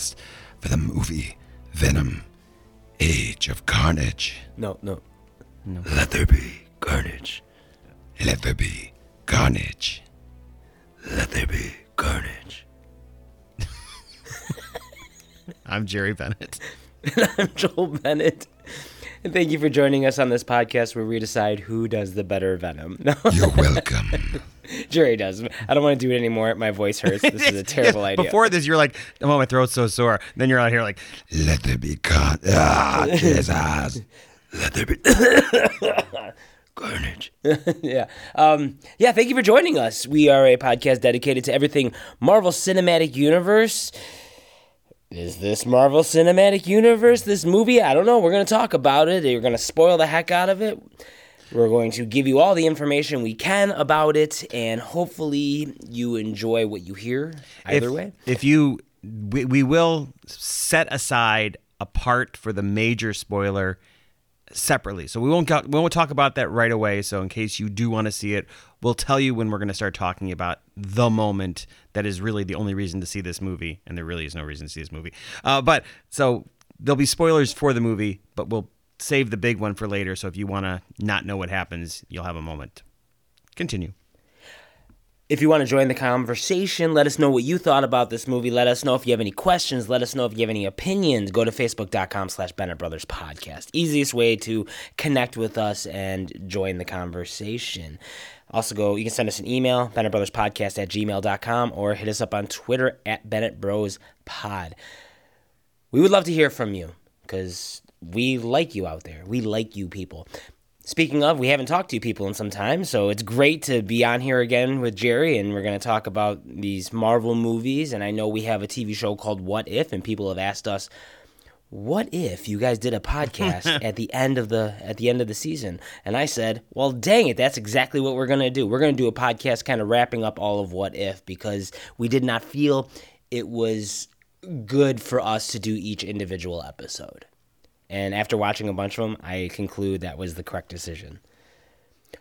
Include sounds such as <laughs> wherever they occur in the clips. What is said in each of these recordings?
podcast for the movie Venom Age of Carnage. No, no. Let there be carnage. Let there be carnage. Let there be carnage. <laughs> I'm Jerry Bennett. <laughs> I'm Joel Bennett. And thank you for joining us on this podcast where we decide who does the better Venom. No, You're welcome. <laughs> Jerry does. I don't want to do it anymore. My voice hurts. This is a <laughs> terrible idea. Before this, you're like, oh, my throat's so sore. Then you're out here like, Let there be car. Ah, Jesus. <laughs> Let there be <coughs> carnage. yeah. Um, yeah, thank you for joining us. We are a podcast dedicated to everything Marvel Cinematic Universe. Is this Marvel Cinematic Universe, this movie? I don't know. We're going to talk about it. We're going to spoil the heck out of it. We're going to give you all the information we can about it, and hopefully you enjoy what you hear either if, way. If you, we, we will set aside a part for the major spoiler separately. So we won't go, we won't talk about that right away. So in case you do want to see it, we'll tell you when we're going to start talking about the moment that is really the only reason to see this movie, and there really is no reason to see this movie. Uh, but so there'll be spoilers for the movie, but we'll save the big one for later. So if you want to not know what happens, you'll have a moment. Continue. If you want to join the conversation, let us know what you thought about this movie. Let us know if you have any questions. Let us know if you have any opinions. Go to facebook.com slash Bennett Brothers Podcast. Easiest way to connect with us and join the conversation. Also, go, you can send us an email, Bennett Brothers Podcast at gmail.com, or hit us up on Twitter at Bennett Bros Pod. We would love to hear from you because we like you out there. We like you people. Speaking of, we haven't talked to you people in some time, so it's great to be on here again with Jerry, and we're going to talk about these Marvel movies. And I know we have a TV show called What If, and people have asked us, "What if you guys did a podcast <laughs> at the end of the at the end of the season?" And I said, "Well, dang it, that's exactly what we're going to do. We're going to do a podcast, kind of wrapping up all of What If, because we did not feel it was good for us to do each individual episode." And after watching a bunch of them, I conclude that was the correct decision.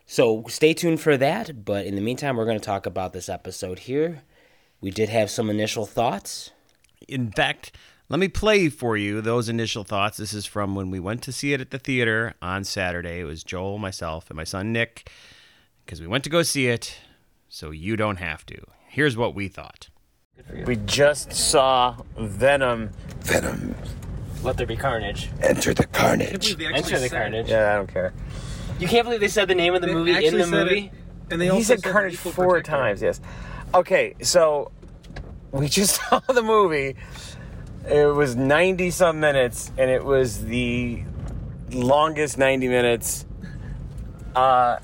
So stay tuned for that. But in the meantime, we're going to talk about this episode here. We did have some initial thoughts. In fact, let me play for you those initial thoughts. This is from when we went to see it at the theater on Saturday. It was Joel, myself, and my son Nick, because we went to go see it, so you don't have to. Here's what we thought. We just saw Venom. Venom. Let there be carnage. Enter the carnage. Enter the carnage. Yeah, I don't care. You can't believe they said the name of the They movie in actually the said movie. it, and they He also said Carnage Equal four Protector. times. Yes. Okay, so we just <laughs> saw the movie. It was ninety some minutes, and it was the longest ninety minutes. Uh,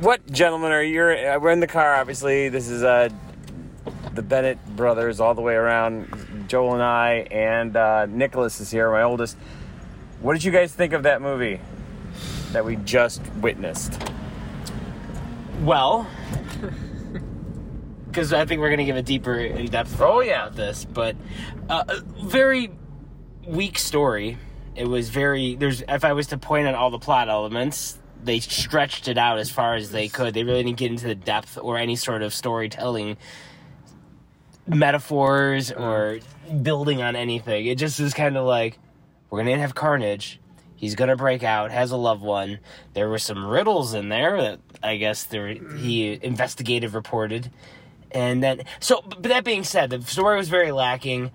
what gentlemen are you? uh, We're in the car, obviously. This is uh, the Bennett brothers all the way around. Joel and I, and uh, Nicholas is here, my oldest. What did you guys think of that movie that we just witnessed? Well, because I think we're going to give a deeper, in depth Oh, yeah. about this, but uh, a very weak story. It was very. There's. If I was to point out all the plot elements, they stretched it out as far as they could. They really didn't get into the depth or any sort of storytelling metaphors or building on anything. It just was kind of like we're gonna have Carnage. He's gonna break out. Has a loved one. There were some riddles in there that I guess there he investigative reported, and then so. But that being said, the story was very lacking.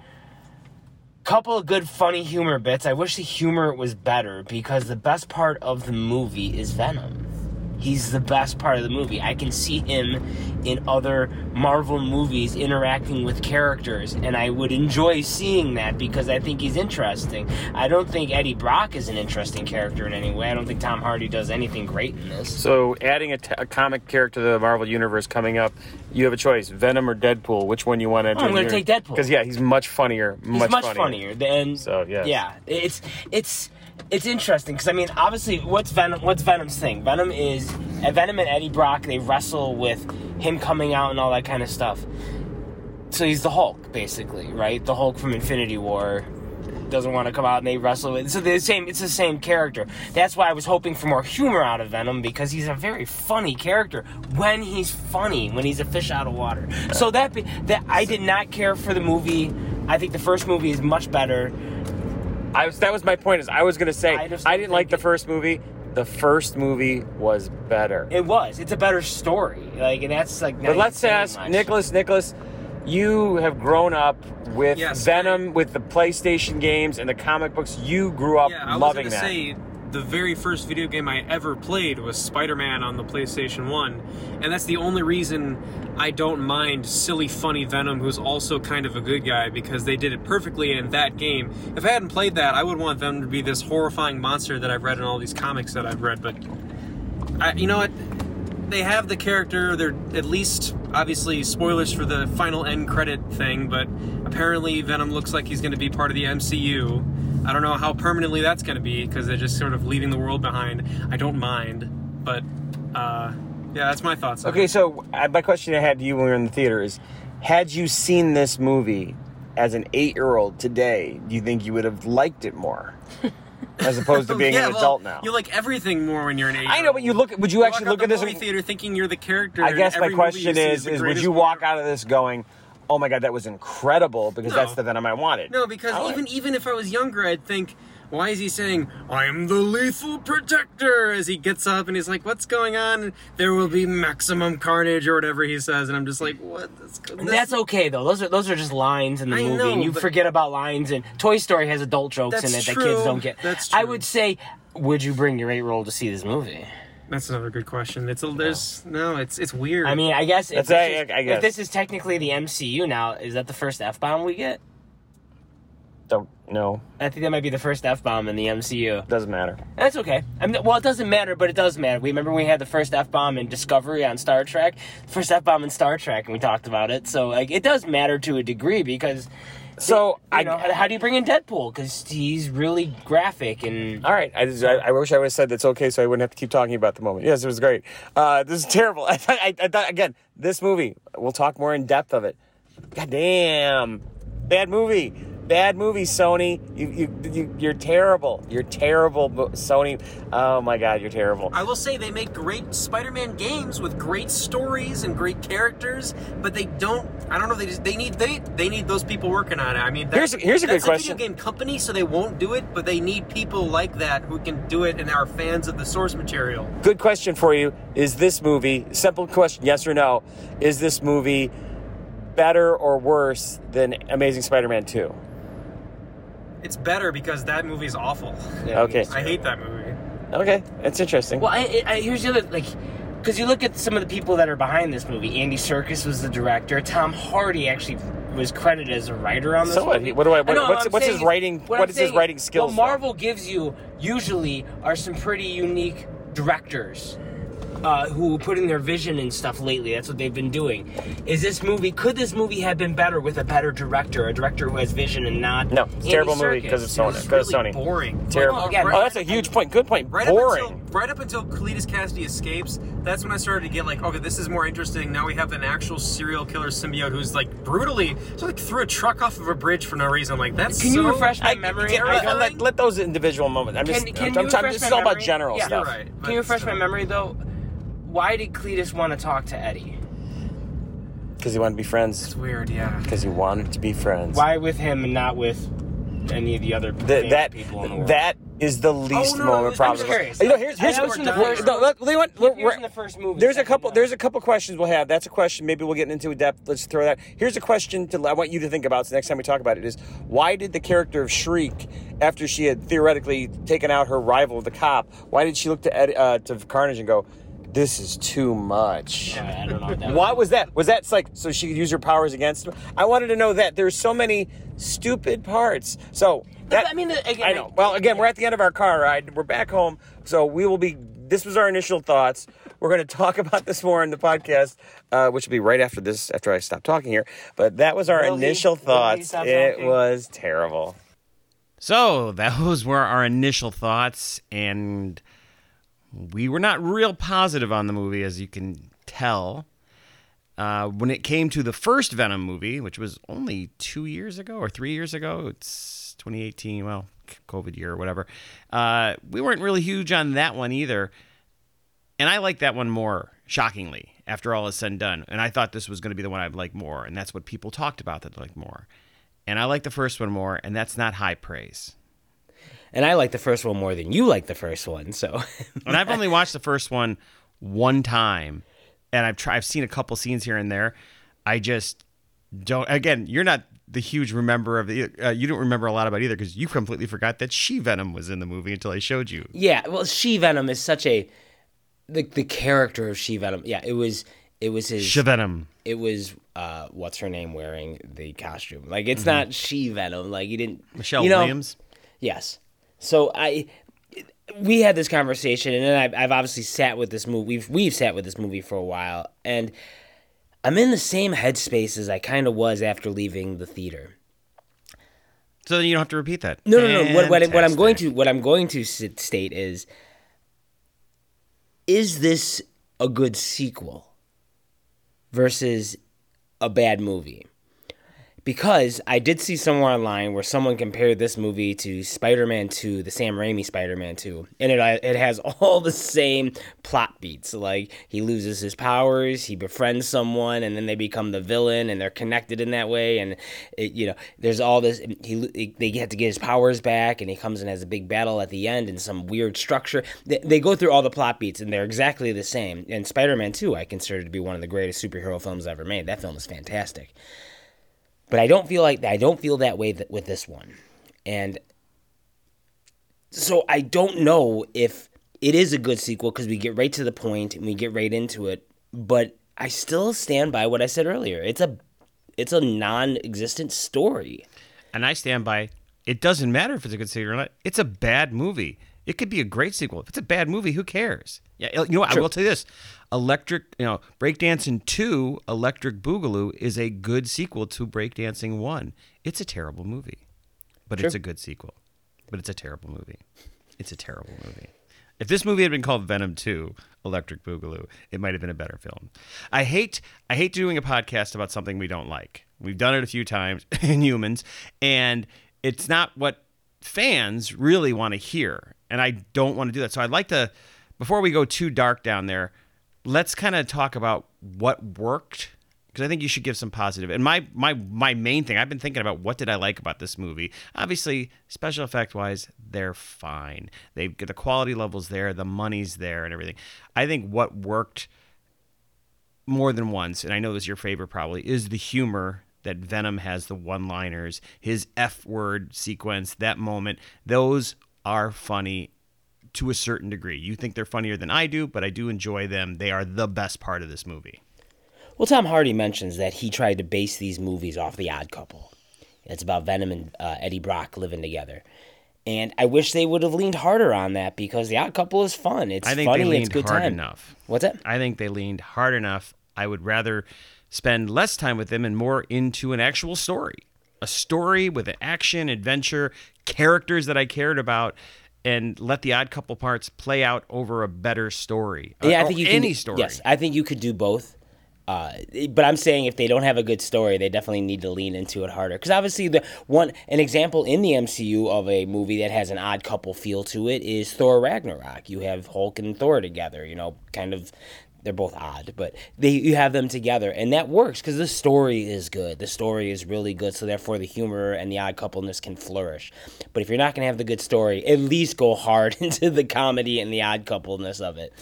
Couple of good funny humor bits. I wish the humor was better because the best part of the movie is Venom. He's the best part of the movie. I can see him in other Marvel movies interacting with characters, and I would enjoy seeing that because I think he's interesting. I don't think Eddie Brock is an interesting character in any way. I don't think Tom Hardy does anything great in this. So, adding a, t- a comic character to the Marvel universe coming up, you have a choice: Venom or Deadpool. Which one you want to? Oh, I'm gonna take Deadpool. because yeah, he's much funnier. He's much, much, funnier. funnier. than So, yeah. yeah, it's it's it's interesting because I mean, obviously, what's Venom? What's Venom's thing? Venom is uh, Venom and Eddie Brock. They wrestle with him coming out and all that kind of stuff. So he's the Hulk, basically, right? The Hulk from Infinity War doesn't want to come out and they wrestle with. So the same. It's the same character. That's why I was hoping for more humor out of Venom because he's a very funny character when he's funny when he's a fish out of water. So that that I did not care for the movie. I think the first movie is much better. I was that was my point. Is I was gonna say I I, just don't didn't like the first movie. The first movie was better. It was. It's a better story. Like, and that's like. but let's saying ask much. Nicholas. Nicholas, you have grown up with Yes, Venom, with the PlayStation games and the comic books. You grew up Yeah, I was loving that. say the very first video game I ever played was Spider-Man on the PlayStation One, and that's the only reason I don't mind silly, funny Venom, who's also kind of a good guy, because they did it perfectly in that game. If I hadn't played that, I would want Venom to be this horrifying monster that I've read in all these comics that I've read. But I, you know what? They have the character. They're at least obviously spoilers for the final end credit thing, but apparently Venom looks like he's going to be part of the MCU. I don't know how permanently that's going to be because they're just sort of leaving the world behind. I don't mind, but uh, yeah, that's my thoughts. on Okay, it. so uh, my question I had to you when we were in the theater is: Had you seen this movie as an eight-year-old today, do you think you would have liked it more, <laughs> as opposed to being Yeah, an well, adult now? You like everything more when you're an eight. I know, but you look. Would you actually walk look out at the this? movie theater thinking you're the character. I guess my every movie question see is: is would you walk ever. out of this going, "Oh my god, that was incredible," because No. that's the Venom I wanted? No, because would. even even if I was younger, I'd think, why is he saying, "I am the lethal protector"? As he gets up and he's like, "What's going on?" There will be maximum carnage or whatever he says, and I'm just like, "What?" That's, And that's okay though. Those are those are just lines in the I movie, know, and you forget about lines. And Toy Story has adult jokes in That's it that kids don't get. That's true. I would say, would you bring your eight-year-old to see this movie? That's another good question. It's a there's no, it's it's weird. I mean, I guess if, That's- this I- is, I guess. if this is technically the MCU now, is that the first f bomb we get? Don't no, I think that might be the first f bomb in the MCU. doesn't matter. That's okay. I mean, well, it doesn't matter, but it does matter. We remember we had the first f bomb in Discovery on Star Trek, first f bomb in Star Trek, and we talked about it. So like, it does matter to a degree because. So you I know, how do you bring in Deadpool? Because he's really graphic and All right, I, just, I, I wish I would have said that's okay, so I wouldn't have to keep talking about the moment. Yes, it was great. Uh, this is terrible. <laughs> I, thought- I, I thought again, this movie. We'll talk more in depth of it. God damn, bad movie, bad movie. Sony, you you, you you're terrible. You're terrible, Sony. Oh my God, you're terrible. I will say they make great Spider-Man games with great stories and great characters, but they don't. I don't know. They just they need they they need those people working on it. I mean, Here's a- here's a good that's question. A video game company, so they won't do it, but they need people like that who can do it and are fans of the source material. Good question for you. Is this movie simple question? Yes or no? Is this movie better or worse than Amazing Spider-Man Two? It's better because that movie is awful. Okay. I hate that movie. Okay, that's interesting. Well, I, I, here's the other like, because you look at some of the people that are behind this movie. Andy Serkis was the director. Tom Hardy actually was credited as a writer on this. So what? movie. What do I- what- know, what's- I'm what's his writing- what what I'm his writing skills, What though? Marvel gives you usually are some pretty unique directors. Uh, who put in their vision and stuff lately. That's what they've been doing. Is this movie? Could this movie have been better with a better director, a director who has vision and not? No, it's a Andy terrible movie because of It Sony. was Because really Sony. boring. Terrible. Well, again, oh, that's a huge point. Good point. Right Boring. up until right up until Cletus Cassidy escapes, that's when I started to get like, okay, this is more interesting. Now we have an actual serial killer symbiote who's like brutally, so like threw a truck off of a bridge for no reason. I'm like, that's Can you refresh my I, memory? yeah, I let, let, let those individual moments. I'm just. Can, can I'm, you I'm, refresh this my is all about general Yeah. stuff. You're right. Can you refresh my memory though? Why did Cletus want to talk to Eddie? Because he wanted to be friends. It's weird, yeah. Because he wanted to be friends. Why with him and not with any of the other Th- famous that people in the world? that is the least Oh, no, moment problem. curious. You know, here's here's I know it's in the first- no, you know what? We're- Here's in the first movie. There's a couple. There's a couple questions we'll have. That's a question. Maybe we'll get into in depth. Let's throw that. Here's a question to I want you to think about. So next time we talk about it is why did the character of Shriek, after she had theoretically taken out her rival, the cop, why did she look to Ed, uh, to Carnage and go, "This is too much"? Yeah, I don't know what that <laughs> Why was that? Was that like so she could use her powers against him? I wanted to know that. There's so many stupid parts. So that I mean, again, I know. Well, again, we're at the end of our car ride. We're back home, so we will be. This was our initial thoughts. We're going to talk <laughs> about this more in the podcast, uh, which will be right after this, after I stop talking here. But that was our Will initial he thoughts. It talking? was terrible. So those <laughs> were our initial thoughts, and we were not real positive on the movie, as you can tell. Uh, when it came to the first Venom movie, which was only two years ago or three years ago, it's 2018, well, COVID year or whatever, uh, we weren't really huge on that one either. And I like that one more, shockingly, after all is said and done. And I thought this was going to be the one I'd like more, and that's what people talked about that like more. and I like the first one more, and that's not high praise. And I like the first one more than you like the first one. So <laughs> And I've only watched the first one one time, and I've tried. I've seen a couple scenes here and there. I just don't. Again, you're not the huge remember of the. Uh, you don't remember a lot about either because you completely forgot that She Venom was in the movie until I showed you. yeah, well, She Venom is such a the the character of She Venom. Yeah, it was it was his She Venom. it was uh what's her name wearing the costume. Like it's Mm-hmm. not She Venom. Like he didn't Michelle you know, Williams. Yes. So I we had this conversation, and then I've, I've obviously sat with this movie. We've we've sat with this movie for a while, and I'm in the same headspace as I kind of was after leaving the theater. So you don't have to repeat that. No, no, no. What, what, what I'm going to what I'm going to state is: Is this a good sequel versus a bad movie? Because I did see somewhere online where someone compared this movie to Spider-Man 2, the Sam Raimi Spider-Man 2, and it uh, it has <laughs> all the same plot beats. Like he loses his powers, he befriends someone, and then they become the villain, and they're connected in that way. And it, you know, there's all this. He they get to get his powers back, and he comes and has a big battle at the end in some weird structure. They, they go through all the plot beats, and they're exactly the same. And Spider-Man 2, I consider to be one of the greatest superhero films ever made. That film is fantastic but I don't feel like I don't feel that way th- with this one, and so I don't know if it is a good sequel because we get right to the point and we get right into it. But I still stand by what I said earlier. It's a it's a non-existent story. and I stand by. It doesn't matter if it's a good sequel or not. It's a bad movie. It could be a great sequel. If it's a bad movie, who cares? Yeah, you know what? I will tell you this: Electric, you know, Breakdancing Two, Electric Boogaloo is a good sequel to Breakdancing One. It's a terrible movie, but it's a good sequel. But it's a terrible movie. It's a terrible movie. If this movie had been called Venom 2, Electric Boogaloo, it might have been a better film. I hate I hate doing a podcast about something we don't like. We've done it a few times <laughs> in humans, and it's not what fans really want to hear. And I don't want to do that. So I'd like to before we go too dark down there, let's kind of talk about what worked because I think you should give some positive. And my my my main thing, I've been thinking about what did I like about this movie. Obviously, special effect wise, they're fine. They the quality levels there, the money's there, and everything. I think what worked more than once, and I know this is your favorite probably, is the humor that Venom has, the one-liners, his F word sequence, that moment. Those are funny to a certain degree. You think they're funnier than I do, but I do enjoy them. They are the best part of this movie. Well, Tom Hardy mentions that he tried to base these movies off The Odd Couple. It's about Venom and uh, Eddie Brock living together. And I wish they would have leaned harder on that because The Odd Couple is fun. It's I think funny. they leaned it's good hard time. enough. What's that? I think they leaned hard enough. I would rather spend less time with them and more into an actual story. A story with an action, adventure, characters that I cared about, and let the odd couple parts play out over a better story. Yeah, I think you any can, story. Yes, I think you could do both. Uh, but I'm saying if they don't have a good story, they definitely need to lean into it harder. Because obviously, the one an example in the MCU of a movie that has an odd couple feel to it is Thor Ragnarok. You have Hulk and Thor together. You know, kind of. They're both odd, but they you have them together, and that works because the story is good. The story is really good, so therefore the humor and the odd coupleness can flourish. But if you're not gonna have the good story, at least go hard <laughs> into the comedy and the odd coupleness of it.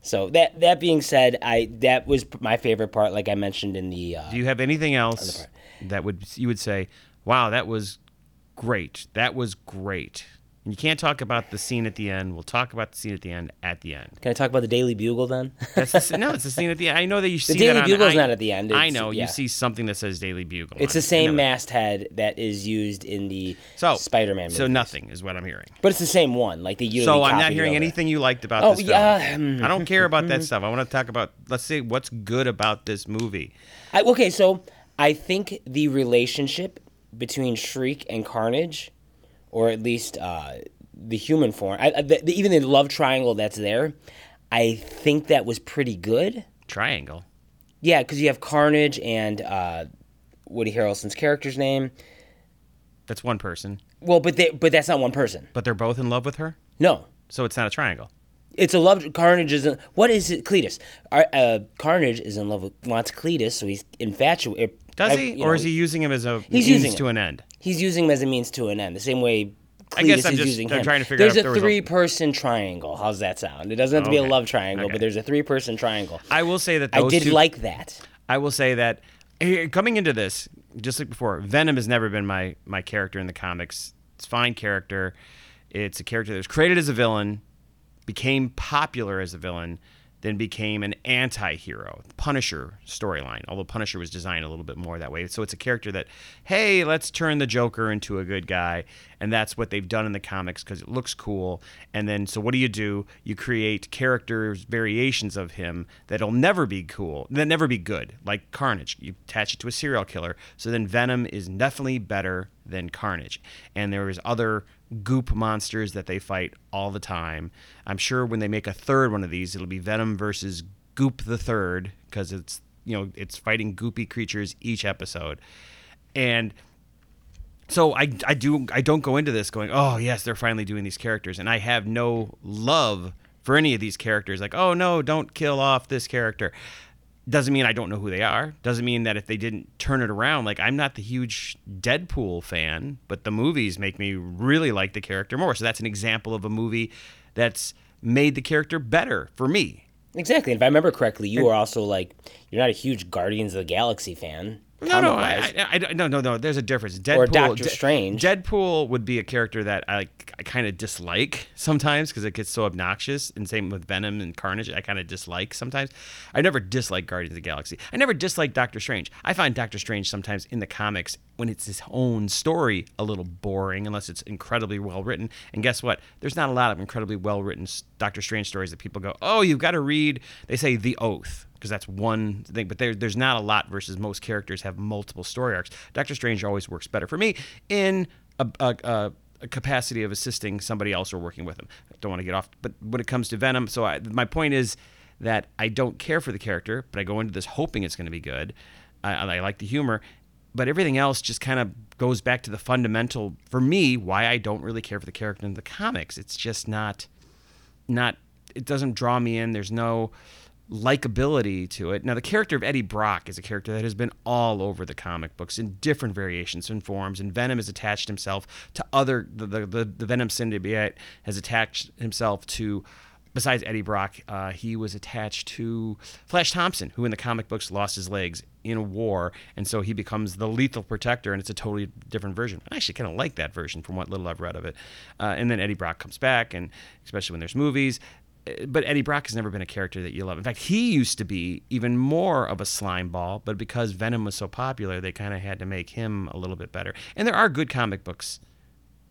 So that that being said, I that was my favorite part. Like I mentioned in the uh, Do you have anything else that would you would say, "Wow, that was great. That was great." You can't talk about the scene at the end. We'll talk about the scene at the end at the end. can I talk about the Daily Bugle then? That's the, no, it's the scene at the end. I know that you see the Daily Bugle's I- not at the end. I know yeah. you see something that says Daily Bugle. it's the same masthead that is used in the So Spider-Man. Movie. So movies. nothing is what I'm hearing. but it's the same one. Like the So I'm not hearing anything you liked about Oh, this yeah, mm. I don't care about that <laughs> stuff. I want to talk about. Let's see what's good about this movie. I, okay, so I think the relationship between Shriek and Carnage, or at least uh, the human form, I, the, the- even the love triangle that's there, I think that was pretty good. Triangle. Yeah, because you have Carnage and uh, Woody Harrelson's character's name. That's one person, Well, but they, but that's not one person. but they're both in love with her. No, So it's not a triangle. it's a love. Carnage is in, what is it? Cletus. Ar- Uh, Carnage is in love with wants Cletus, so he's infatuated. Does I- he, or know, is he using him as a He's means to him. an end? He's using him as a means to an end, the same way I guess Cletus I'm just- using I'm him. trying to figure out there's a three-person triangle. How's that sound? It doesn't have to be a love triangle, Okay. but there's a three-person triangle. I will say that I did two, like that. I will say that coming into this, just like before, Venom has never been my my character in the comics. It's a fine character. It's a character that was created as a villain, became popular as a villain, then became an anti-hero. Punisher storyline, although Punisher was designed a little bit more that way. So it's a character that, hey, let's turn the Joker into a good guy, and that's what they've done in the comics because it looks cool. And then, so what do you do? You create characters variations of him that'll never be cool, that never be good, like Carnage. You attach it to a serial killer, so then Venom is definitely better than Carnage. And there is other goop monsters that they fight all the time. I'm sure when they make a third one of these, it'll be Venom versus Goop the Third because it's you know it's fighting goopy creatures each episode, and so I, I do I don't go into this going oh yes they're finally doing these characters. And I have no love for any of these characters. Like oh no don't kill off this character doesn't mean I don't know who they are doesn't mean that if they didn't turn it around like I'm not the huge Deadpool fan but the movies make me really like the character more so that's an example of a movie that's made the character better for me Exactly. And if I remember correctly, you were also like you're not a huge Guardians of the Galaxy fan. No, no. I, I, I, no, no, no. There's a difference. Deadpool, Doctor De- Strange. Deadpool would be a character that I, like, I kind of dislike sometimes because it gets so obnoxious. And same with Venom and Carnage, I kind of dislike sometimes. I never dislike Guardians of the Galaxy. I never dislike Doctor Strange. I find Doctor Strange sometimes in the comics when it's his own story a little boring unless it's incredibly well written. And guess what? There's not a lot of incredibly well written Doctor Strange stories that people go, oh, you've got to read. They say The Oath because that's one thing. But there, there's not a lot versus most characters have multiple story arcs. Doctor Strange always works better for me in a, a, a, capacity of assisting somebody else or working with them. I don't want to get off, but when it comes to Venom, so I, my point is that I don't care for the character, but I go into this hoping it's going to be good. I, I like the humor. But everything else just kind of goes back to the fundamental for me why I don't really care for the character in the comics. It's just not not it doesn't draw me in. There's no likability to it. Now the character of Eddie Brock is a character that has been all over the comic books in different variations and forms, and Venom has attached himself to other the the, the, the Venom symbiote has attached himself to besides Eddie Brock, uh, he was attached to Flash Thompson, who in the comic books lost his legs in a war, and so he becomes the lethal protector, and it's a totally different version. I actually kind of like that version from what little I've read of it. Uh, and then Eddie Brock comes back, and especially when there's movies. But Eddie Brock has never been a character that you love. In fact, he used to be even more of a slime ball, but because Venom was so popular, they kind of had to make him a little bit better. And there are good comic books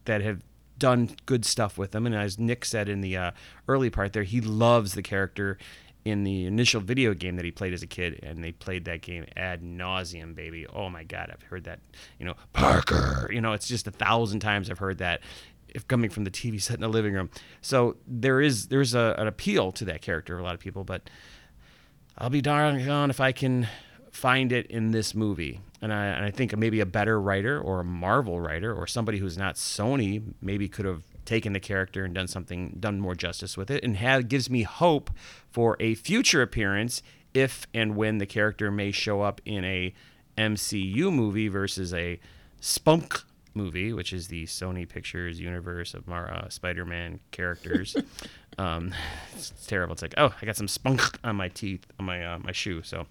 that have done good stuff with them. And as Nick said in the uh, early part there, he loves the character in the initial video game that he played as a kid, and they played that game ad nauseum, baby. Oh my God, I've heard that. You know, Parker. You know, it's just a thousand times I've heard that. If coming from the TV set in the living room, so there is there's a, an appeal to that character a lot of people, but I'll be darn gone if I can find it in this movie. And I, and I think maybe a better writer or a Marvel writer or somebody who's not Sony maybe could have taken the character and done something, done more justice with it, and have, gives me hope for a future appearance if and when the character may show up in a MCU movie versus a Spunk movie, which is the Sony Pictures universe of Mar- uh, Spider-Man characters. <laughs> um, it's, it's terrible. It's like, oh, I got some spunk on my teeth, on my uh, my shoe. So,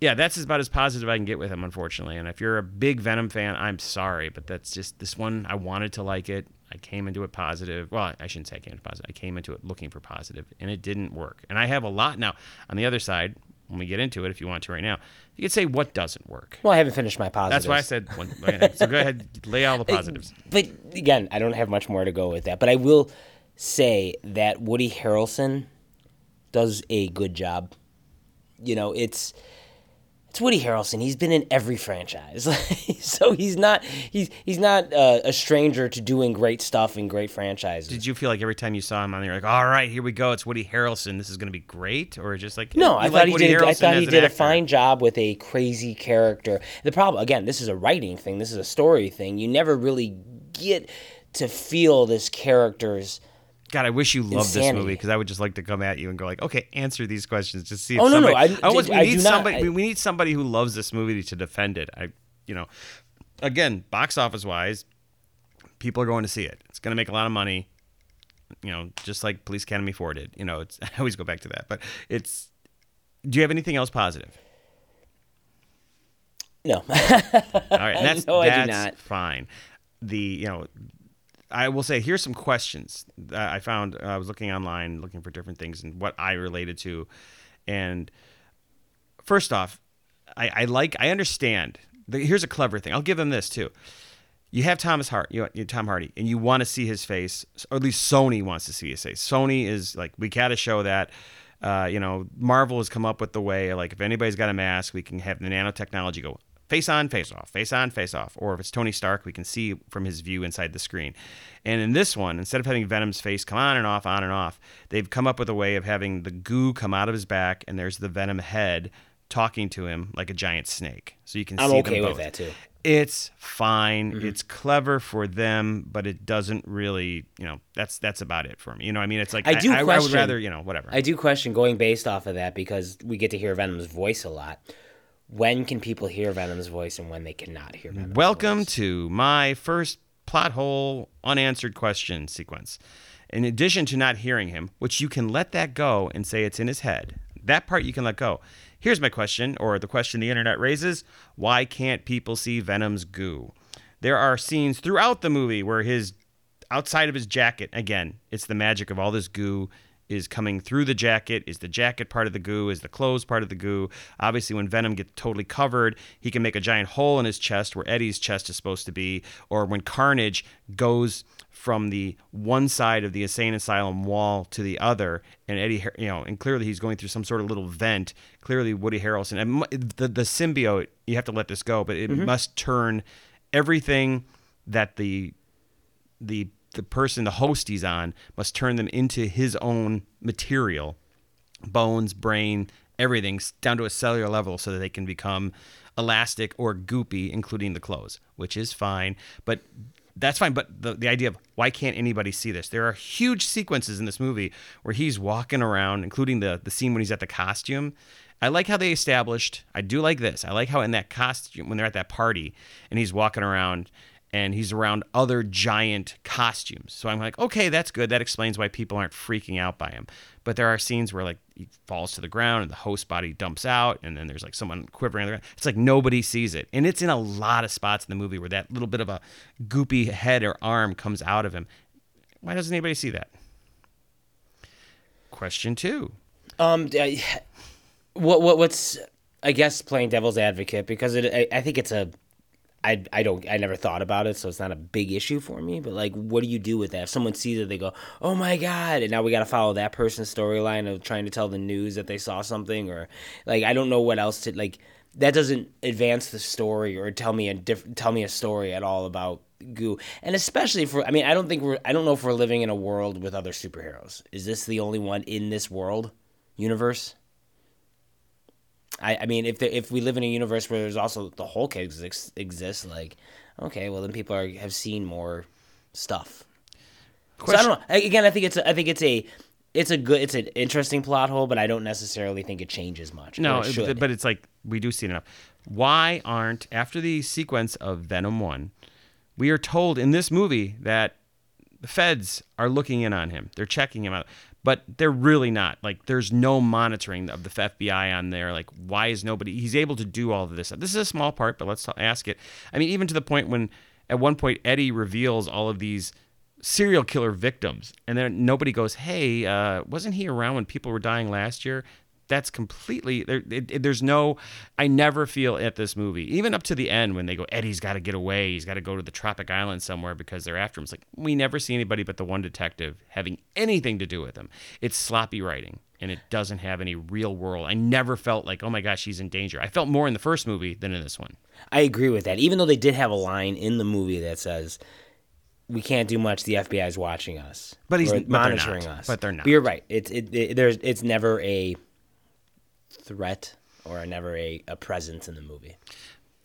yeah, that's about as positive I can get with him, unfortunately. And if you're a big Venom fan, I'm sorry, but that's just this one. I wanted to like it. I came into it positive. Well, I shouldn't say I came into positive. I came into it looking for positive, and it didn't work. And I have a lot now. On the other side, when we get into it, if you want to right now, you could say what doesn't work. Well, I haven't finished my positives. That's why I said. One, so go ahead, lay all the positives. But again, I don't have much more to go with that. But I will say that Woody Harrelson does a good job. You know, it's it's Woody Harrelson. He's been in every franchise, <laughs> so he's not he's he's not uh, a stranger to doing great stuff in great franchises. Did you feel like every time you saw him on there, like, all right, here we go, it's Woody Harrelson, this is going to be great, or just like, No, I like thought he did. I thought he did a fine job with a crazy character. The problem, again, this is a writing thing. This is a story thing. You never really get to feel this character's God, I wish you loved this movie because I would just like to come at you and go like, okay, answer these questions. Just see. If Oh, no, no, somebody, I- I we do need not- somebody. I- we- we need somebody who loves this movie to defend it. I, you know, again, box office wise, people are going to see it. It's going to make a lot of money. You know, just like Police Academy Four did. You know, it's <laughs> I always go back to that, but it's. Do you have anything else positive? No. <laughs> All right, that's No, I do not. fine. The you know, I will say here's some questions that I found. uh, I was looking online, looking for different things and what I related to, and first off, I, I like I understand. Here's a clever thing. I'll give them this too. You have Thomas Hart, you, Tom Hardy, and you want to see his face, or at least Sony wants to see his face. Sony is like, we got to show that. Uh, you know, Marvel has come up with the way, like, if anybody's got a mask, we can have the nanotechnology go face on, face off, face on, face off. Or if it's Tony Stark, we can see from his view inside the screen. And in this one, instead of having Venom's face come on and off, on and off, they've come up with a way of having the goo come out of his back, and there's the Venom head talking to him like a giant snake. So you can I'm see okay them with that, too. It's fine. Mm-hmm. It's clever for them, but it doesn't really, you know, that's that's about it for me. You know, I mean, it's like I do I, would rather, you know, whatever. I do question going based off of that because we get to hear Venom's voice a lot. When can people hear Venom's voice and when they cannot hear Venom's Welcome voice? to my first plot hole unanswered question sequence. In addition to not hearing him, which you can let that go and say it's in his head, that part you can let go. Here's my question, or the question the internet raises why can't people see Venom's goo? There are scenes throughout the movie where his outside of his jacket, again, it's the magic of all this goo is coming through the jacket. Is the jacket part of the goo? Is the clothes part of the goo? Obviously, when Venom gets totally covered, he can make a giant hole in his chest where Eddie's chest is supposed to be. Or when Carnage goes from the one side of the insane asylum wall to the other, and Eddie, you know, and clearly he's going through some sort of little vent. Clearly, Woody Harrelson and the the symbiote. You have to let this go, but it mm-hmm. must turn everything that the the the person the host he's on must turn them into his own material bones brain everything down to a cellular level so that they can become elastic or goopy including the clothes which is fine but that's fine but the, the idea of why can't anybody see this there are huge sequences in this movie where he's walking around including the, the scene when he's at the costume I like how they established. I do like this. I like how in that costume when they're at that party and he's walking around and he's around other giant costumes. So I'm like, okay, that's good. That explains why people aren't freaking out by him. But there are scenes where like he falls to the ground and the host body dumps out, and then there's like someone quivering. on the ground. It's like nobody sees it, and it's in a lot of spots in the movie where that little bit of a goopy head or arm comes out of him. Why doesn't anybody see that? Question two. Um, what what what's I guess playing devil's advocate because it I, I think it's a I I don't I never thought about it so it's not a big issue for me but like what do you do with that? If someone sees it they go oh my god and now we got to follow that person's storyline of trying to tell the news that they saw something or like I don't know what else to like that doesn't advance the story or tell me a different tell me a story at all about goo. And especially for I mean I don't think we're I don't know if we're living in a world with other superheroes. Is this the only one in this world universe I, I mean, if the, if we live in a universe where there's also the Hulk ex- exists, like, okay, well then people are have seen more stuff. So I don't know. Again, I think it's a, I think it's a it's a good it's an interesting plot hole, but I don't necessarily think it changes much. No, it but it's like we do see it enough. Why aren't after the sequence of Venom One, we are told in this movie that the feds are looking in on him. They're checking him out, but they're really not. Like, there's no monitoring of the FBI on there. Like, why is nobody? He's able to do all of this. This is a small part, but let's ask it. I mean, even to the point when at one point Eddie reveals all of these serial killer victims, and then nobody goes, "Hey, uh, wasn't he around when people were dying last year?" That's completely there. It, it- there's no. I never feel at this movie, even up to the end when they go, Eddie's got to get away. He's got to go to the tropic island somewhere because they're after him. It's like we never see anybody but the one detective having anything to do with him. It's sloppy writing, and it doesn't have any real world. I never felt like, oh my gosh, he's in danger. I felt more in the first movie than in this one. I agree with that. Even though they did have a line in the movie that says, "We can't do much. The FBI is watching us, But he's- or but monitoring not. us." But they're not. you're right. It's it, it there's it's never a threat or never a, a presence in the movie.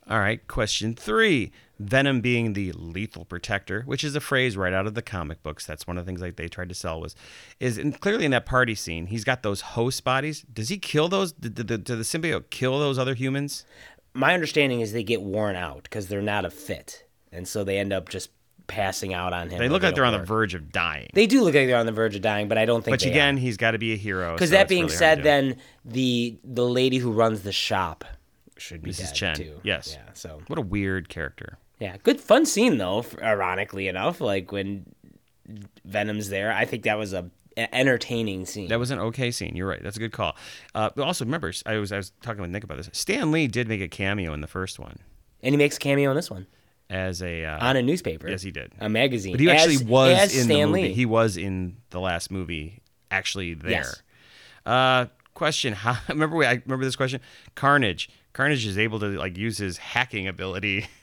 All right, question three. Venom being the lethal protector, which is a phrase right out of the comic books. That's one of the things like they tried to sell was, is in, clearly in that party scene. He's got those host bodies. Does he kill those? Did, did, did the symbiote kill those other humans? My understanding is they get worn out because they're not a fit, and so they end up just passing out on him. They look like they're on the work. verge of dying. They do look like they're on the verge of dying, but I don't think. But again, he's got to be a hero. because so that being really said, then the the lady who runs the shop should be Mrs. Chen, too. yes. Yeah. So what a weird character. yeah, good fun scene though. Ironically enough, like when Venom's there, I think that was a, entertaining scene. That was an okay scene. You're right. That's a good call. Uh, also, remember, I was I was talking with Nick about this. Stan Lee did make a cameo in the first one and he makes a cameo in this one as a uh, on a newspaper. Yes, he did. A magazine. But he actually As- was as in Stan the movie. Lee. He was in the last movie, actually there. Yes. Uh, question: <laughs> How remember? We, I remember this question. Carnage. Carnage is able to like use his hacking ability. <laughs>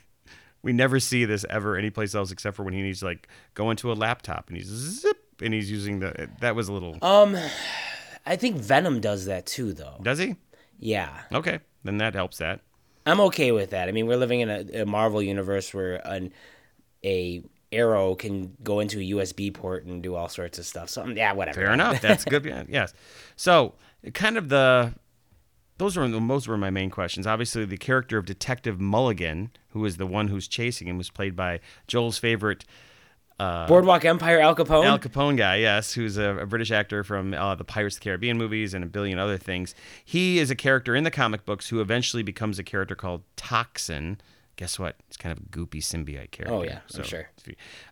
We never see this ever anyplace else except for when he needs to like go into a laptop and he's zip and he's using the. That was a little. Um, I think Venom does that too, though. Does he? Yeah, Okay, then that helps. That. I'm okay with that. I mean, we're living in a, a Marvel universe where an a arrow can go into a USB port and do all sorts of stuff. So mm, yeah, whatever. Fair enough. That's good. Yeah, yes. So, kind of the those were those were my main questions. Obviously, the character of Detective Mulligan, who is the one who's chasing him, was played by Joel's favorite Boardwalk Empire, Al Capone. Al Capone guy, yes, who's a, a British actor from uh, the Pirates of the Caribbean movies and a billion other things. He is a character in the comic books who eventually becomes a character called Toxin. Guess what? It's kind of a goopy symbiote character. Oh, yeah, I'm sure.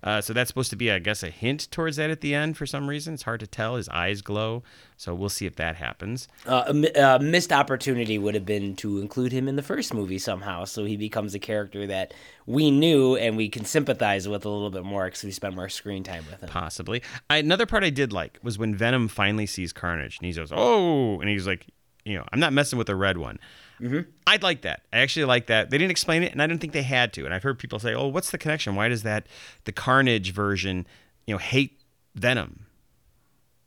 Uh, so that's supposed to be, I guess, a hint towards that at the end for some reason. It's hard to tell. His eyes glow, so we'll see if that happens. Uh, a, a missed opportunity would have been to include him in the first movie somehow, so he becomes a character that we knew and we can sympathize with a little bit more because we spent more screen time with him. Possibly. I, another part I did like was when Venom finally sees Carnage and he goes, "Oh," and he's like, "You know, I'm not messing with the red one." Mm-hmm. I'd like that. I actually like that. They didn't explain it, and I didn't think they had to. And I've heard people say, "Oh, what's the connection? Why does that the Carnage version, you know, hate Venom?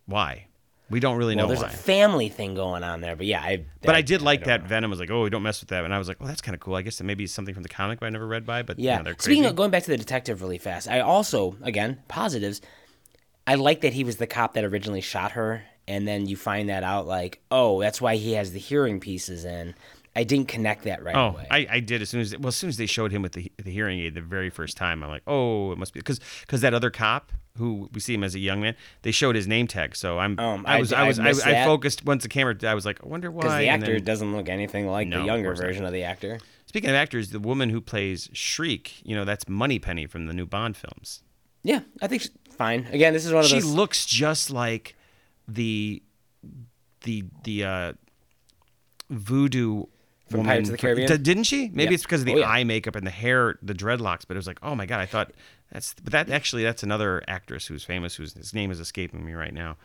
Why? We don't really Well, know there's why." a family thing going on there, but yeah, I. but I, did like don't that know. Venom was like, "Oh, we don't mess with that," and I was like, "Well, that's kind of cool. I guess that maybe something from the comic I never read by." But you Yeah. know, they're crazy. Speaking of going back to the detective really fast, I also again positives. I like that he was the cop that originally shot her, and then you find that out like, oh, that's why he has the hearing pieces in. I didn't connect that right Oh, away. I, I did as soon as well as soon as they showed him with the the hearing aid the very first time. I'm like, oh, it must be because because that other cop who we see him as a young man, they showed his name tag. So I'm Um, I I- was I I was I, missed I focused once the camera. I was like, I wonder why. because the actor then- doesn't look anything like No, the of younger not. version of the actor. speaking of actors, the woman who plays Shriek, you know, that's Moneypenny from the new Bond films. Yeah, I think she's fine. Again, this is one of She those. looks just like the the the uh, voodoo. From woman Pirates of the Caribbean? D- didn't she? Maybe Yeah. it's because of the Oh, yeah. eye makeup and the hair, the dreadlocks. But it was like, oh my god, I thought that's. But that actually, that's another actress who's famous. Whose his name is escaping me right now.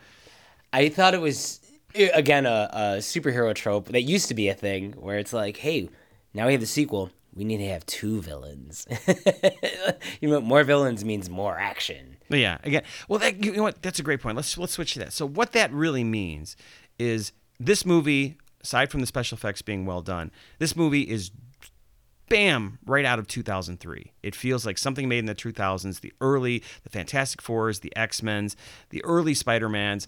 I thought it was again a, a superhero trope that used to be a thing where it's like, hey, now we have the sequel. We need to have two villains. <laughs> you know, more villains means more action. Yeah, again, well, that, you know what? That's a great point. Let's let's switch to that. So what that really means is this movie, aside from the special effects being well done, this movie is bam right out of 2003 it feels like something made in the 2000s the early the fantastic fours the x-men's the early spider-mans.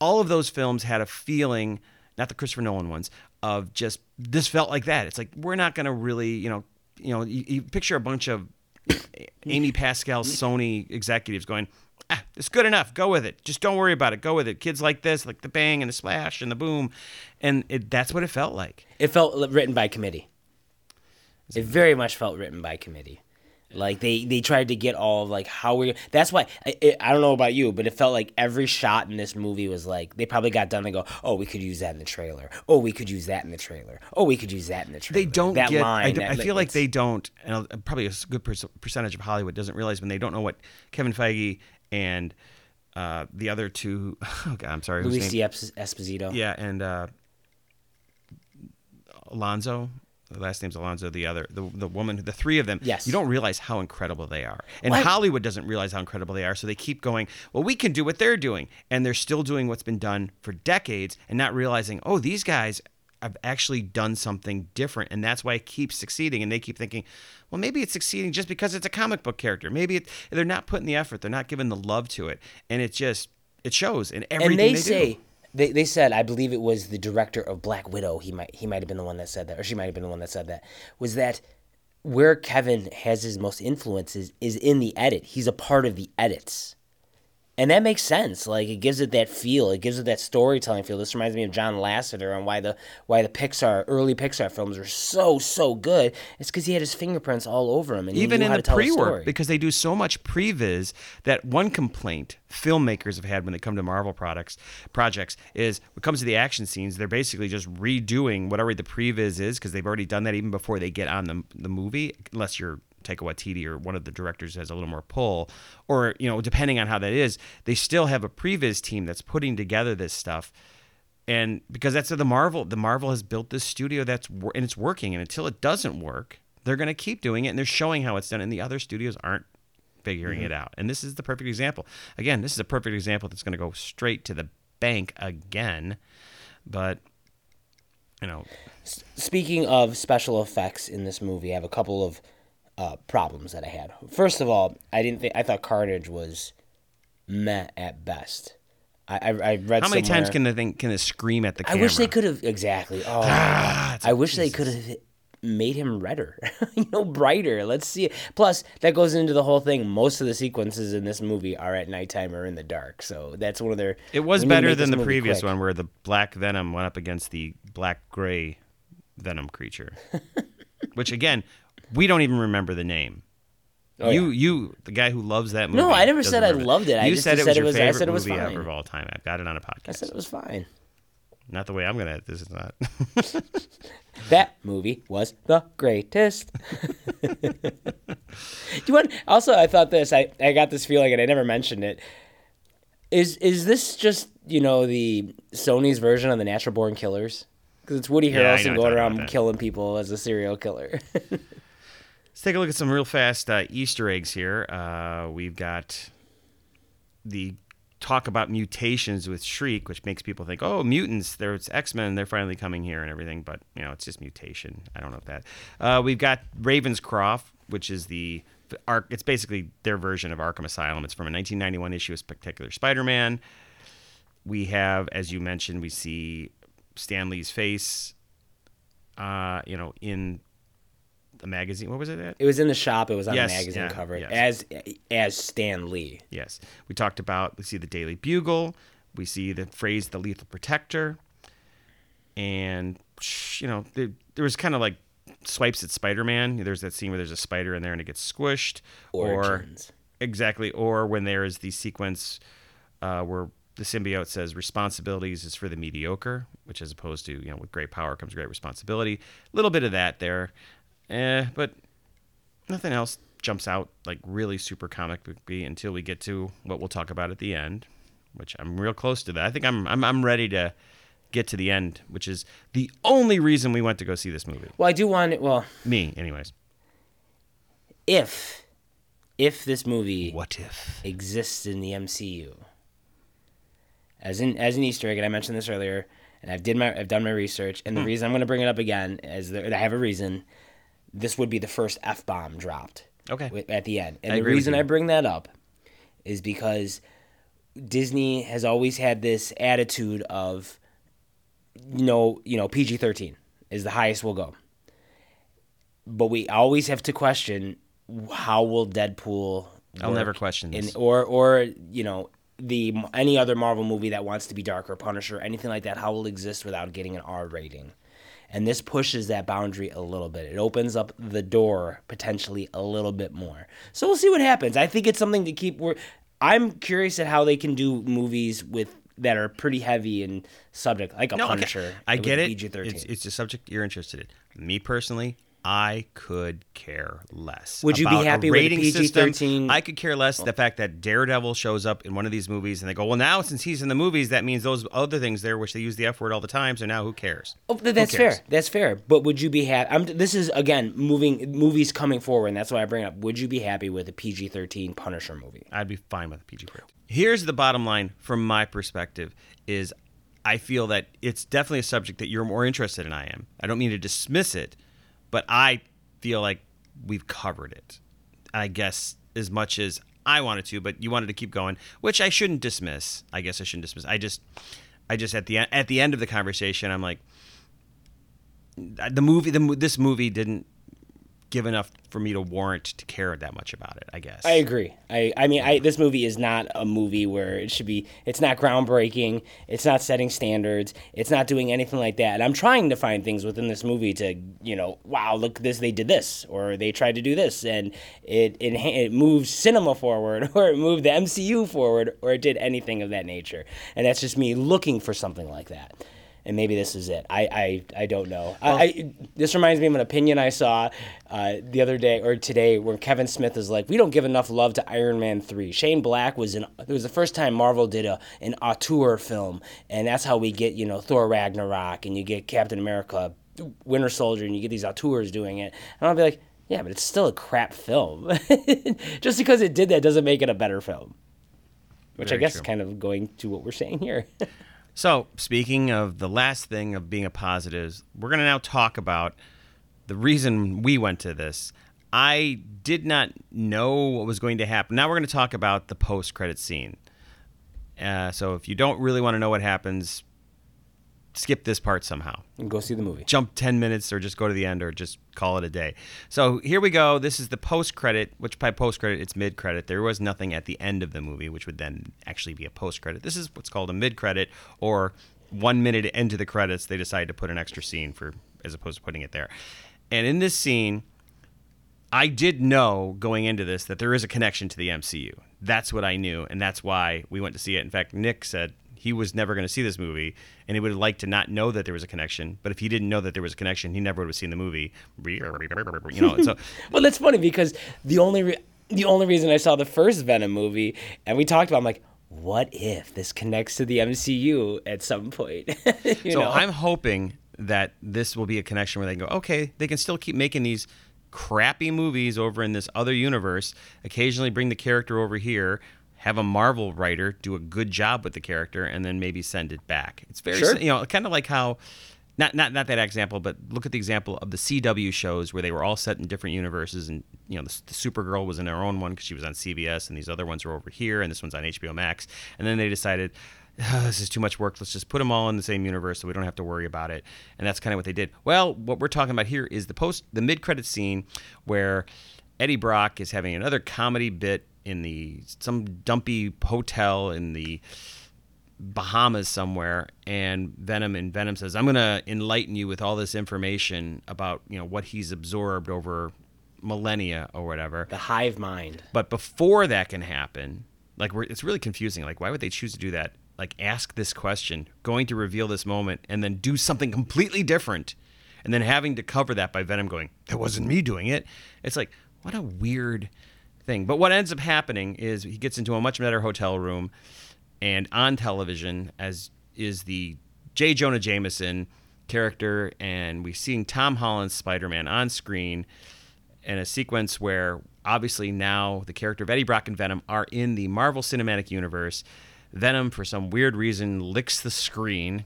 All of those films had a feeling not the christopher nolan ones of just this felt like that. It's like we're not going to really you know you know you, you picture a bunch of <coughs> amy pascal sony executives going ah, <laughs> it's good enough go with it just don't worry about it go with it kids like this like the bang and the splash and the boom and it, that's what it felt like It felt written by committee. It very much felt written by committee. Like they, they tried to get all of like how we. That's why I, it, I don't know about you, but it felt like every shot in this movie was like they probably got done and go, oh, we could use that in the trailer. Oh, we could use that in the trailer. Oh, we could use that in the trailer. they don't that get. line. I, do- that- I feel like they don't, and uh, probably a good percentage of Hollywood doesn't realize when they don't know what Kevin Feige and uh, the other two. <laughs> Oh God, I'm sorry. Louis name-. Esposito. Yeah, and uh, Alonso. The last name's Alonso. The other, the the woman, the three of them. Yes. You don't realize how incredible they are, and I- Hollywood doesn't realize how incredible they are. So they keep going. Well, we can do what they're doing, and they're still doing what's been done for decades, and not realizing, oh, these guys I've actually done something different, and that's why it keeps succeeding. And they keep thinking, well, maybe it's succeeding just because it's a comic book character. Maybe it, they're not putting the effort, they're not giving the love to it, and it just it shows in everything and they, they say do. they, they said I believe it was the director of Black Widow. He might he might have been the one that said that, or she might have been the one that said that. Was that where Kevin has his most influences is in the edit. He's a part of the edits. And that makes sense. Like it gives it that feel. It gives it that storytelling feel. This reminds me of John Lasseter and why the why the Pixar early Pixar films are so so good. It's because he had his fingerprints all over them, and even in the to tell pre-work because they do so much previs that one complaint filmmakers have had when they come to Marvel products projects is when it comes to the action scenes they're basically just redoing whatever the previs is because they've already done that even before they get on the the movie unless you're Taika Waititi or one of the directors has a little more pull or you know depending on how that is they still have a previs team that's putting together this stuff and because that's the Marvel, the Marvel has built this studio that's and it's working. And until it doesn't work, they're going to keep doing it, and they're showing how it's done. And the other studios aren't figuring mm-hmm. it out. And this is the perfect example. Again, this is a perfect example that's going to go straight to the bank again. But you know, Speaking of special effects in this movie, I have a couple of uh, problems that I had. First of all, I didn't think I thought Carnage was meh at best. I I, I read how many times can the thing can it scream at the camera? I wish they could have exactly. <sighs> Oh, God. I wish they could have made him redder, <laughs> you know, brighter. Let's see. it. Plus, that goes into the whole thing. Most of the sequences in this movie are at nighttime or in the dark, so that's one of their. It was we need to better make than this the movie previous quick. one where the black venom went up against the black gray venom creature. <laughs> Which again, we don't even remember the name. Oh, you you the guy who loves that movie. Oh, No, I never said I loved it. I you just said it said was it your was- I favorite said it was movie fine. ever of all time. I've got it on a podcast. I said it was fine. Not the way I'm gonna. This is not. <laughs> That movie was the greatest. <laughs> Do you want? Also, I thought this. I, I got this feeling, and I never mentioned it. Is is this just you know the Sony's version of the Natural Born Killers? Because it's Woody Yeah, I know Harrelson you're going around killing people as a serial killer. <laughs> Let's take a look at some real fast uh, Easter eggs here. Uh, we've got the talk about mutations with Shriek, which makes people think, oh, mutants, there's X Men, they're finally coming here and everything. But, you know, it's just mutation. I don't know if that. Uh, we've got Ravenscroft, which is the. Arc, it's basically their version of Arkham Asylum. It's from a 1991 issue of Spectacular Spider Man. We have, as you mentioned, we see Stan Lee's face, uh, you know, in the magazine. What was it at? it was in the shop. It was on Yes, the magazine yeah, cover yes. as as Stan Lee. Yes. We talked about, we see the Daily Bugle. We see the phrase the lethal protector. And, you know, there, there was kind of like swipes at Spider Man. There's that scene where there's a spider in there and it gets squished. Origins. Or, exactly. Or when there is the sequence uh, where the symbiote says responsibilities is for the mediocre, which as opposed to, you know, with great power comes great responsibility. A little bit of that there. Eh, but nothing else jumps out like really super comic booky until we get to what we'll talk about at the end, which I'm real close to that. I think I'm I'm I'm ready to get to the end, which is the only reason we went to go see this movie. Well, I do want it. Well, Me, anyways. if if this movie What if? exists in the MCU. As in as an Easter egg, and I mentioned this earlier, and I've did my I've done my research, Hmm. and the reason I'm going to bring it up again is that I have a reason. This would be the first f bomb dropped. Okay. At the end, and I the reason. I bring that up is because Disney has always had this attitude of, you know, you know, PG thirteen is the highest we'll go. But we always have to question how will Deadpool. I'll never question in- or or you know the any other Marvel movie that wants to be darker, Punisher, anything like that, how will it exist without getting an R rating? And this pushes that boundary a little bit. It opens up the door potentially a little bit more. So we'll see what happens. I think it's something to keep. We're, I'm curious at how they can do movies with that are pretty heavy in subject, like a No, okay. Punisher. I get it. PG-13. It's, it's a subject you're interested in. Me personally, I could care less. Would you be happy with a rating PG-13? I could care less oh. the fact that Daredevil shows up in one of these movies and they go, well, now since he's in the movies, that means those other things there, which they use the F word all the time. So now who cares? Oh, that's cares? fair. That's fair. But would you be happy? This is again moving movies coming forward, and that's why I bring up. Would you be happy with a PG-13 Punisher movie? I'd be fine with a PG 13. Here's the bottom line from my perspective is I feel that it's definitely a subject that you're more interested in I am. I don't mean to dismiss it, but I feel like we've covered it. I guess as much as I wanted to, but you wanted to keep going, which I shouldn't dismiss. I guess I shouldn't dismiss. I just I just at the at the end of the conversation, I'm like the movie the this movie didn't give enough for me to warrant to care that much about it. I guess. I agree. I I mean, I this movie is not a movie where it should be. It's not groundbreaking. It's not setting standards. It's not doing anything like that. And I'm trying to find things within this movie to you know, wow, look this they did this or they tried to do this and it it it moved cinema forward <laughs> or it moved the MCU forward or it did anything of that nature. And that's just me looking for something like that and maybe this is it. I I, I don't know. I, I, this reminds me of an opinion I saw uh, the other day or today where Kevin Smith is like, we don't give enough love to Iron Man three. Shane Black was in. It was the first time Marvel did a an auteur film, and that's how we get you know Thor Ragnarok and you get Captain America, Winter Soldier, and you get these auteurs doing it. And I'll be like, yeah, but it's still a crap film. <laughs> Just because it did that doesn't make it a better film. Which Very I guess true. is kind of going to what we're saying here. <laughs> So, speaking of the last thing of being a positive, we're going to now talk about the reason we went to this. I did not know what was going to happen. Now we're going to talk about the post-credit scene. Uh, so, if you don't really want to know what happens, skip this part somehow and go see the movie. jump 10 minutes or just go to the end or just call it a day. So here we go. This is the post credit, which by post credit, it's mid credit. There was nothing at the end of the movie, which would then actually be a post credit. This is what's called a mid credit or one minute into the credits, they decide to put an extra scene for as opposed to putting it there. And in this scene, I did know going into this that there is a connection to the MCU. That's what I knew, and that's why we went to see it. In fact, Nick said he was never going to see this movie, and he would have liked to not know that there was a connection. But if he didn't know that there was a connection, he never would have seen the movie. <laughs> You know, so Well, that's funny because the only re- the only reason I saw the first Venom movie, and we talked about, I'm like, what if this connects to the MCU at some point? <laughs> so know? I'm hoping that this will be a connection where they can go, okay, they can still keep making these crappy movies over in this other universe. Occasionally bring the character over here, have a Marvel writer do a good job with the character, and then maybe send it back. It's very, Sure. you know, kind of like how. Not, not not that example, but look at the example of the CW shows where they were all set in different universes, and you know the, the Supergirl was in her own one because she was on CBS, and these other ones were over here, and this one's on HBO Max, and then they decided "Ah, this is too much work. Let's just put them all in the same universe so we don't have to worry about it. And that's kind of what they did. Well, what we're talking about here is the post, the mid-credit scene where Eddie Brock is having another comedy bit in the some dumpy hotel in the Bahamas somewhere, and Venom and Venom says, "I'm gonna enlighten you with all this information about you know what he's absorbed over millennia or whatever." the hive mind. But before that can happen, like we're, it's really confusing. Like, why would they choose to do that? Like, ask this question, going to reveal this moment, and then do something completely different, and then having to cover that by Venom going, "That wasn't me doing it." It's like, what a weird thing. But what ends up happening is he gets into a much better hotel room, and on television, as is the J. Jonah Jameson character, and we're seeing Tom Holland's Spider-Man on screen in a sequence where obviously now the character of Eddie Brock and Venom are in the Marvel Cinematic Universe. Venom, for some weird reason, licks the screen.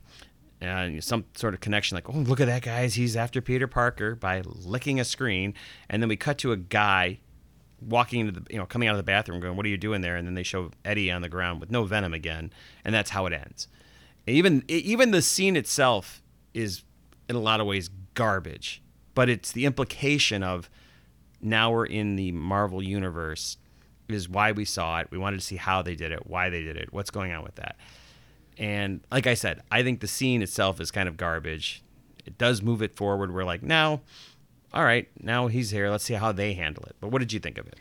And some sort of connection, like, oh, look at that, guys. He's after Peter Parker by licking a screen. And then we cut to a guy walking into the, you know, coming out of the bathroom going, what are you doing there? And then they show Eddie on the ground with no Venom again. And that's how it ends. Even, even the scene itself is, in a lot of ways, garbage. But it's the implication of, now we're in the Marvel universe is why we saw it. We wanted to see how they did it, why they did it, what's going on with that. And like I said, I think the scene itself is kind of garbage. It does move it forward. We're like, now, all right, now he's here. Let's see how they handle it. But what did you think of it?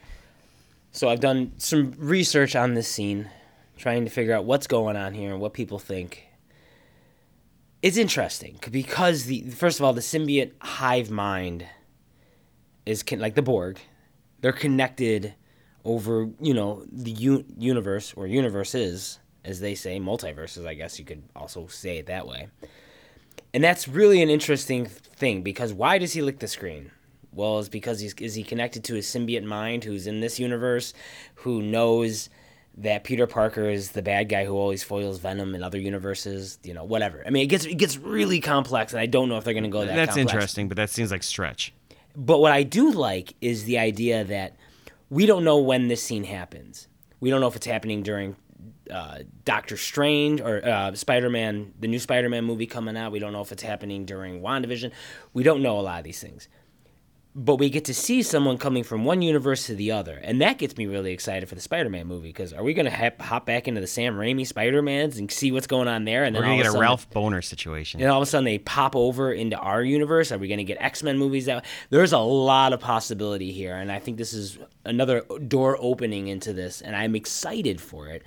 So I've done some research on this scene, trying to figure out what's going on here and what people think. It's interesting because the first of all, the symbiote hive mind is con- like the Borg. They're connected over, you know, the u- universe or universes, as they say, multiverses. I guess you could also say it that way. And that's really an interesting thing because why does he lick the screen? Well, it's because he's is he connected to his symbiote mind who's in this universe, who knows that Peter Parker is the bad guy who always foils Venom in other universes. You know, whatever. I mean, it gets it gets really complex, and I don't know if they're going to go that. That's complex. interesting, but that seems like stretch. But what I do like is the idea that we don't know when this scene happens. We don't know if it's happening during uh, Doctor Strange or uh, Spider Man, the new Spider Man movie coming out. We don't know if it's happening during WandaVision. We don't know a lot of these things. But we get to see someone coming from one universe to the other. And that gets me really excited for the Spider Man movie because are we going to hop, hop back into the Sam Raimi Spider Mans and see what's going on there? And We're then gonna get a sudden- Ralph Boner situation. and all of a sudden they pop over into our universe. Are we going to get X Men movies? That there's a lot of possibility here, and I think this is another door opening into this, and I'm excited for it.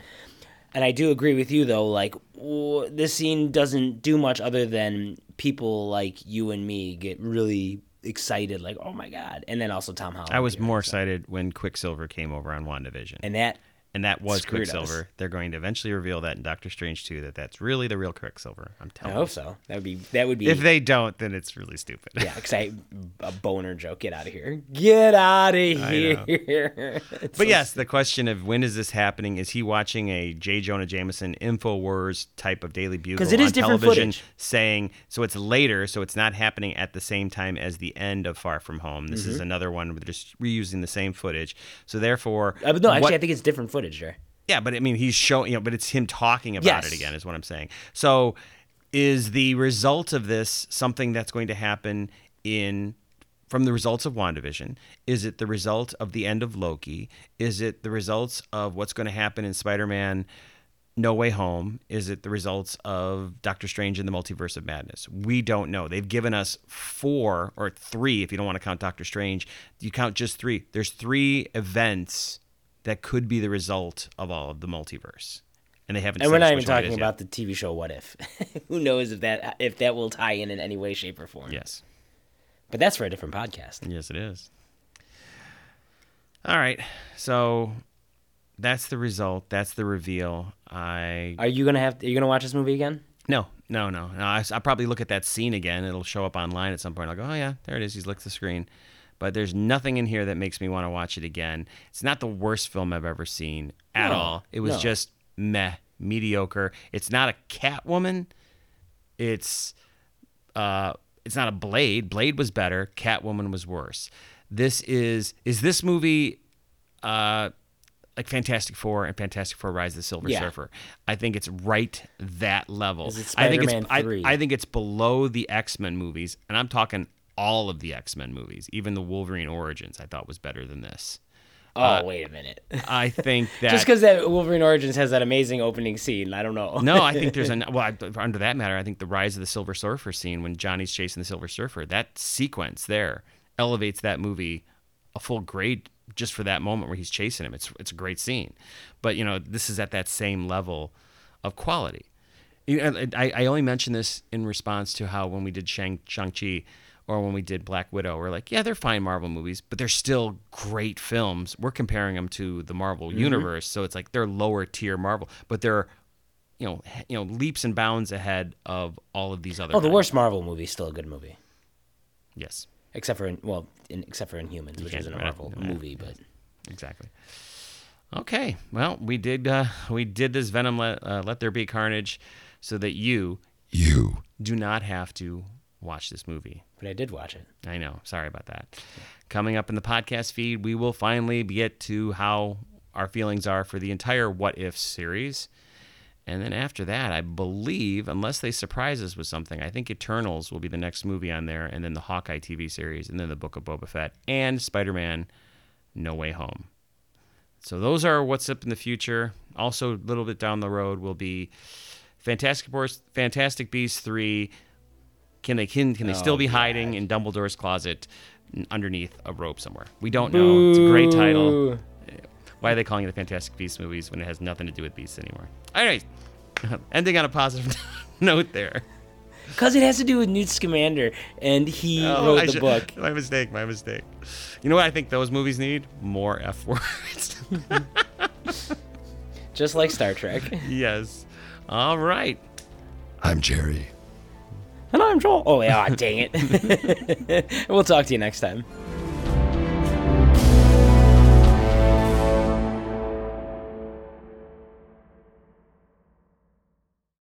And I do agree with you though. Like w- this scene doesn't do much other than people like you and me get really excited, like oh my god, and then also Tom Holland. I was here, more so- excited when Quicksilver came over on WandaVision. and that and that was Screwed us. Quicksilver. They're going to eventually reveal that in Doctor Strange 2 that that's really the real Quicksilver. I'm telling. You, I hope you. so. That would be that would be If they don't, then it's really stupid. yeah, <laughs> because I a boner joke. Get out of here. Get out of here. <laughs> But so yes, the question of when is this happening? Is he watching a J. Jonah Jameson Infowars type of Daily Bugle 'Cause it is on different television footage. saying so it's later, so it's not happening at the same time as the end of Far From Home. This Mm-hmm. is another one where they're just reusing the same footage. So therefore, Uh, no, actually, what- I think it's different footage there. Yeah, but I mean, he's showing, you know, but it's him talking about Yes. it again, is what I'm saying. So, is the result of this something that's going to happen in from the results of WandaVision? Is it the result of the end of Loki? Is it the results of what's going to happen in Spider Man No Way Home? Is it the results of Doctor Strange in the Multiverse of Madness? We don't know. They've given us four or three, if you don't want to count Doctor Strange. You count just three. There's three events that could be the result of all of the multiverse. And they haven't And we're not even which one it talking about the TV show What If. <laughs> Who knows if that if that will tie in in any way, shape, or form? Yes. But that's for a different podcast. Yes, it is. All right. So that's the result. That's the reveal. I Are you gonna have? Are you gonna watch this movie again? no, no, no. no I, will probably look at that scene again. It'll show up online at some point. I'll go, oh yeah, there it is. He's licked the screen. But there's nothing in here that makes me want to watch it again. It's not the worst film I've ever seen at No, all. It was no. just meh, mediocre. It's not a Catwoman. It's uh, it's not a Blade. Blade was better. Catwoman was worse. This is is this movie uh, like Fantastic Four and Fantastic Four: Rise of the Silver Yeah. Surfer. I think it's right that level. Is it I think it's I, I think it's below the X Men movies, and I'm talking all of the X Men movies, even the Wolverine Origins. I thought was better than this. Oh uh, wait a minute. I think <laughs> that Just because that Wolverine Origins has that amazing opening scene, I don't know. no, I think there's <laughs> an well. I, under that matter, I think the rise of the Silver Surfer scene when Johnny's chasing the Silver Surfer, that sequence there elevates that movie a full grade just for that moment where he's chasing him. It's it's a great scene, but you know this is at that same level of quality. You know, I, I only mention this in response to how when we did Shang Shang Chi. Or when we did Black Widow, we're like, yeah, they're fine Marvel movies, but they're still great films. We're comparing them to the Marvel Mm-hmm. universe, so it's like they're lower tier Marvel, but they're you know, you know, leaps and bounds ahead of all of these other. Oh, the guys. worst Marvel movie is still a good movie, Yes, except for in, well, in, except for Inhumans, which can't- isn't a Marvel right. movie, but exactly. Okay, well, we did uh, we did this Venom let, uh, let there be carnage, so that you You. do not have to watch this movie. but I did watch it. I know. Sorry about that. Coming up in the podcast feed, we will finally get to how our feelings are for the entire What If series. And then after that, I believe, unless they surprise us with something, I think Eternals will be the next movie on there, and then the Hawkeye TV series, and then the Book of Boba Fett, and Spider Man No Way Home. So those are what's up in the future. Also, a little bit down the road will be Fantastic Beasts, Fantastic Beasts 3. Can they can, can they still oh, be hiding in Dumbledore's closet underneath a rope somewhere? We don't know. It's a great title. Eh, why are they calling it the Fantastic Beasts movies when it has nothing to do with beasts anymore? Anyways, <laughs> ending on a positive <laughs> note there. Because it has to do with Newt Scamander, and he Oh, wrote I the should- book. <laughs> My mistake. My mistake. You know what I think those movies need? More F words. Just like Star Trek. yes. All right. I'm Jerry. And I'm Joel. Oh, yeah, <laughs> dang it. <laughs> we'll talk to you next time.